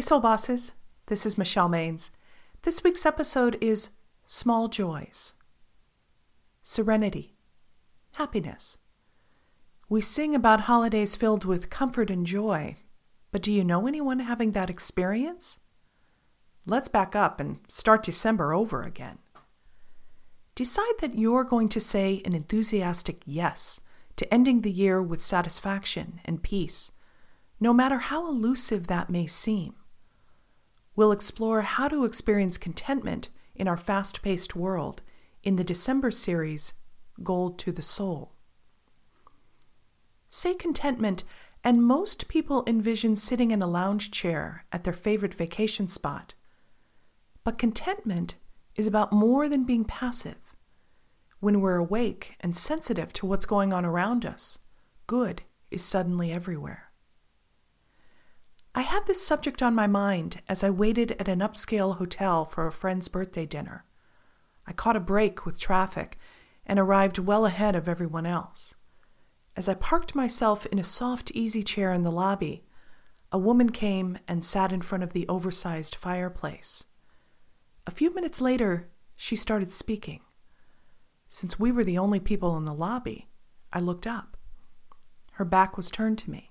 Hey, Soul Bosses. This is Michelle Maines. This week's episode is Small Joys, Serenity, Happiness. We sing about holidays filled with comfort and joy, but do you know anyone having that experience? Let's back up and start December over again. Decide that you're going to say an enthusiastic yes to ending the year with satisfaction and peace, no matter how elusive that may seem. We'll explore how to experience contentment in our fast paced world in the December series, Gold to the Soul. Say contentment, and most people envision sitting in a lounge chair at their favorite vacation spot. But contentment is about more than being passive. When we're awake and sensitive to what's going on around us, good is suddenly everywhere. I had this subject on my mind as I waited at an upscale hotel for a friend's birthday dinner. I caught a break with traffic and arrived well ahead of everyone else. As I parked myself in a soft easy chair in the lobby, a woman came and sat in front of the oversized fireplace. A few minutes later, she started speaking. Since we were the only people in the lobby, I looked up. Her back was turned to me.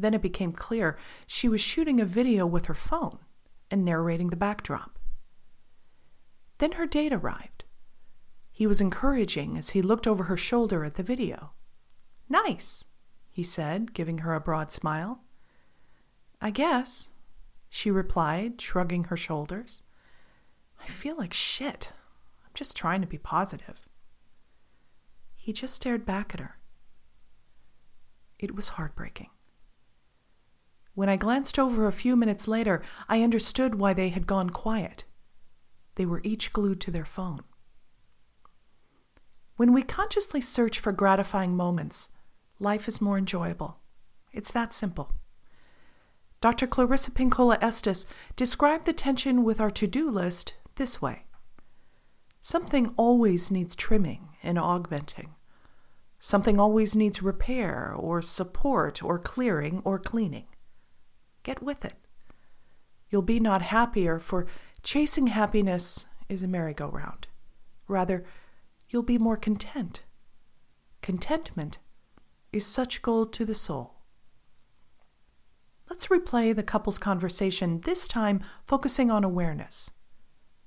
Then it became clear she was shooting a video with her phone and narrating the backdrop. Then her date arrived. He was encouraging as he looked over her shoulder at the video. Nice, he said, giving her a broad smile. I guess, she replied, shrugging her shoulders. I feel like shit. I'm just trying to be positive. He just stared back at her. It was heartbreaking. When I glanced over a few minutes later, I understood why they had gone quiet. They were each glued to their phone. When we consciously search for gratifying moments, life is more enjoyable. It's that simple. Dr. Clarissa Pinkola Estes described the tension with our to do list this way Something always needs trimming and augmenting. Something always needs repair or support or clearing or cleaning. Get with it. You'll be not happier, for chasing happiness is a merry-go-round. Rather, you'll be more content. Contentment is such gold to the soul. Let's replay the couple's conversation, this time focusing on awareness.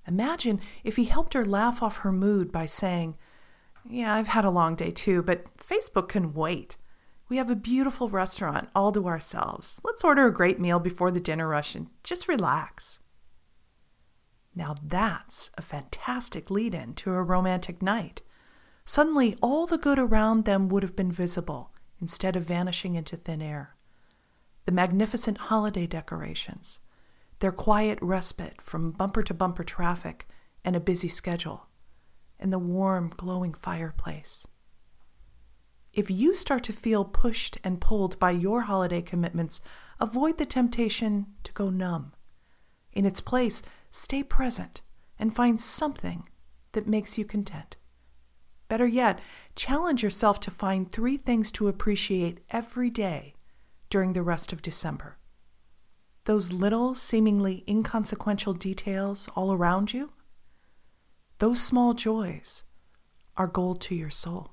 Imagine if he helped her laugh off her mood by saying, Yeah, I've had a long day too, but Facebook can wait. We have a beautiful restaurant all to ourselves. Let's order a great meal before the dinner rush and just relax. Now that's a fantastic lead in to a romantic night. Suddenly, all the good around them would have been visible instead of vanishing into thin air. The magnificent holiday decorations, their quiet respite from bumper to bumper traffic and a busy schedule, and the warm, glowing fireplace. If you start to feel pushed and pulled by your holiday commitments, avoid the temptation to go numb. In its place, stay present and find something that makes you content. Better yet, challenge yourself to find three things to appreciate every day during the rest of December. Those little, seemingly inconsequential details all around you, those small joys are gold to your soul.